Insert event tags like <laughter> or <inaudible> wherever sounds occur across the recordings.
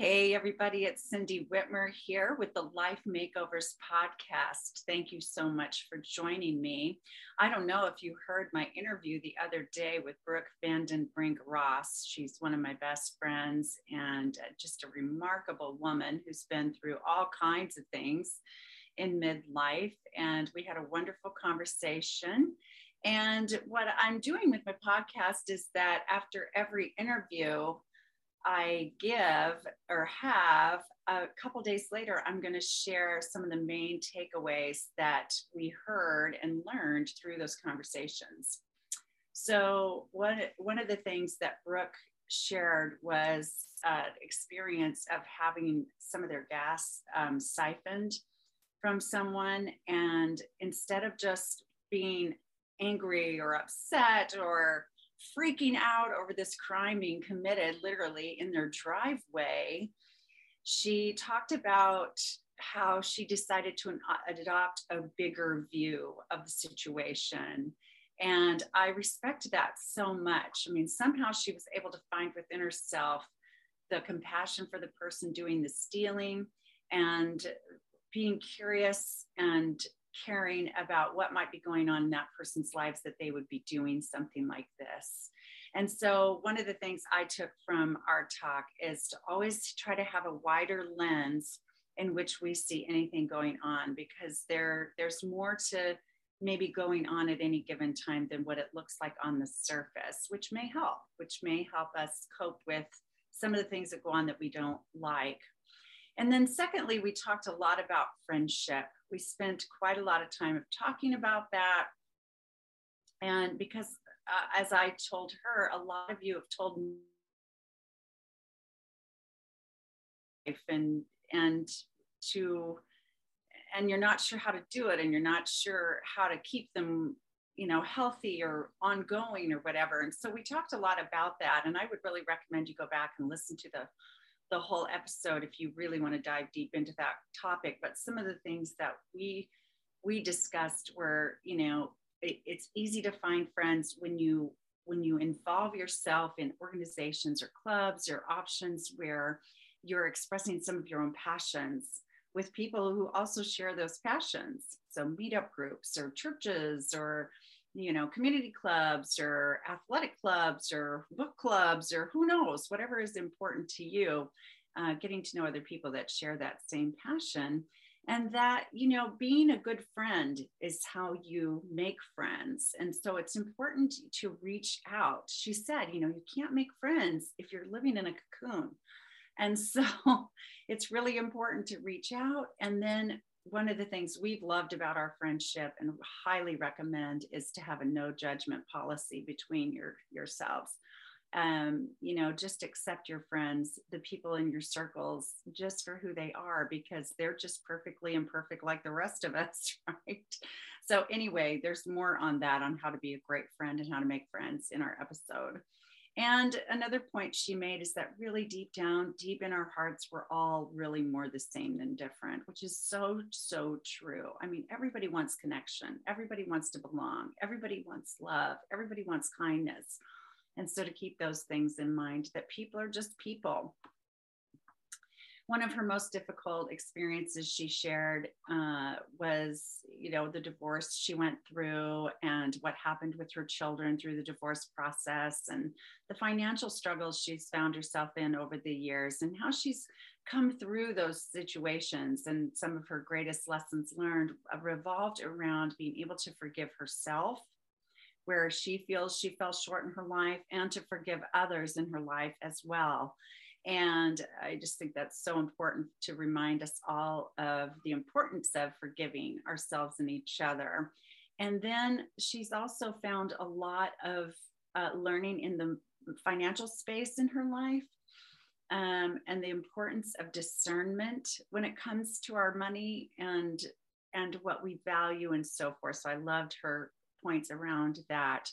Hey, everybody, it's Cindy Whitmer here with the Life Makeovers podcast. Thank you so much for joining me. I don't know if you heard my interview the other day with Brooke Vandenbrink Ross. She's one of my best friends and uh, just a remarkable woman who's been through all kinds of things in midlife. And we had a wonderful conversation. And what I'm doing with my podcast is that after every interview, I give or have a couple days later, I'm going to share some of the main takeaways that we heard and learned through those conversations. So, one, one of the things that Brooke shared was uh, experience of having some of their gas um, siphoned from someone. And instead of just being angry or upset or freaking out over this crime being committed literally in their driveway, she talked about how she decided to uh, adopt a bigger view of the situation. And I respect that so much. I mean, somehow she was able to find within herself the compassion for the person doing the stealing and being curious and caring about what might be going on in that person's lives that they would be doing something like this. And so, one of the things I took from our talk is to always try to have a wider lens in which we see anything going on because there, there's more to maybe going on at any given time than what it looks like on the surface, which may help, which may help us cope with some of the things that go on that we don't like. And then, secondly, we talked a lot about friendship. We spent quite a lot of time of talking about that. And because, uh, as I told her, a lot of you have told me and and to and you're not sure how to do it and you're not sure how to keep them you know healthy or ongoing or whatever. And so we talked a lot about that. And i would really recommend you go back and listen to the the whole episode if you really want to dive deep into that topic. But some of the things that we we discussed were, you know, it, it's easy to find friends when you when you involve yourself in organizations or clubs or options where you're expressing some of your own passions with people who also share those passions. So meetup groups or churches or you know, community clubs or athletic clubs or book clubs or who knows, whatever is important to you, uh, getting to know other people that share that same passion. And that, you know, being a good friend is how you make friends. And so it's important to reach out. She said, you know, you can't make friends if you're living in a cocoon. And <laughs> so it's really important to reach out and then one of the things we've loved about our friendship and highly recommend is to have a no judgment policy between your yourselves. Um, you know just accept your friends the people in your circles just for who they are because they're just perfectly imperfect like the rest of us <laughs> right? So anyway there's more on that on how to be a great friend and how to make friends in our episode and another point she made is that really deep down, deep in our hearts, we're all really more the same than different, which is so, so true. I mean, everybody wants connection, everybody wants to belong, everybody wants love, everybody wants kindness. And so to keep those things in mind, that people are just people one of her most difficult experiences she shared uh, was you know the divorce she went through and what happened with her children through the divorce process and the financial struggles she's found herself in over the years and how she's come through those situations and some of her greatest lessons learned revolved around being able to forgive herself where she feels she fell short in her life and to forgive others in her life as well and I just think that's so important to remind us all of the importance of forgiving ourselves and each other. And then she's also found a lot of uh, learning in the financial space in her life um, and the importance of discernment when it comes to our money and and what we value and so forth. So I loved her points around that.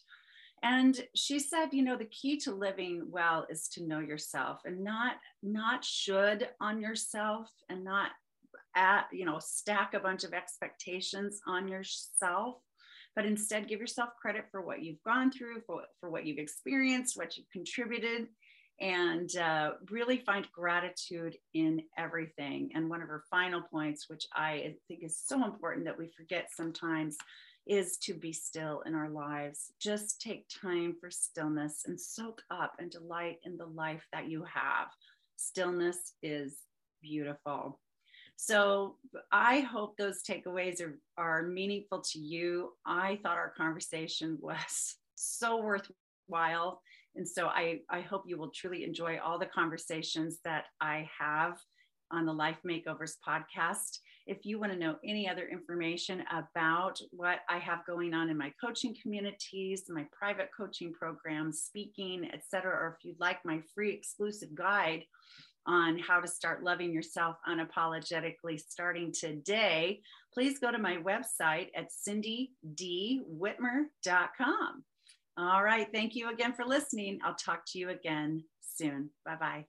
And she said, you know, the key to living well is to know yourself and not not should on yourself and not at, you know, stack a bunch of expectations on yourself, but instead give yourself credit for what you've gone through, for, for what you've experienced, what you've contributed, and uh, really find gratitude in everything. And one of her final points, which I think is so important that we forget sometimes, is to be still in our lives. Just take time for stillness and soak up and delight in the life that you have. Stillness is beautiful. So I hope those takeaways are, are meaningful to you. I thought our conversation <laughs> was so worthwhile. And so I, I hope you will truly enjoy all the conversations that I have on the Life Makeovers podcast. If you want to know any other information about what I have going on in my coaching communities, my private coaching programs, speaking, etc., or if you'd like my free exclusive guide on how to start loving yourself unapologetically starting today, please go to my website at cindydwhitmer.com. All right. Thank you again for listening. I'll talk to you again soon. Bye bye.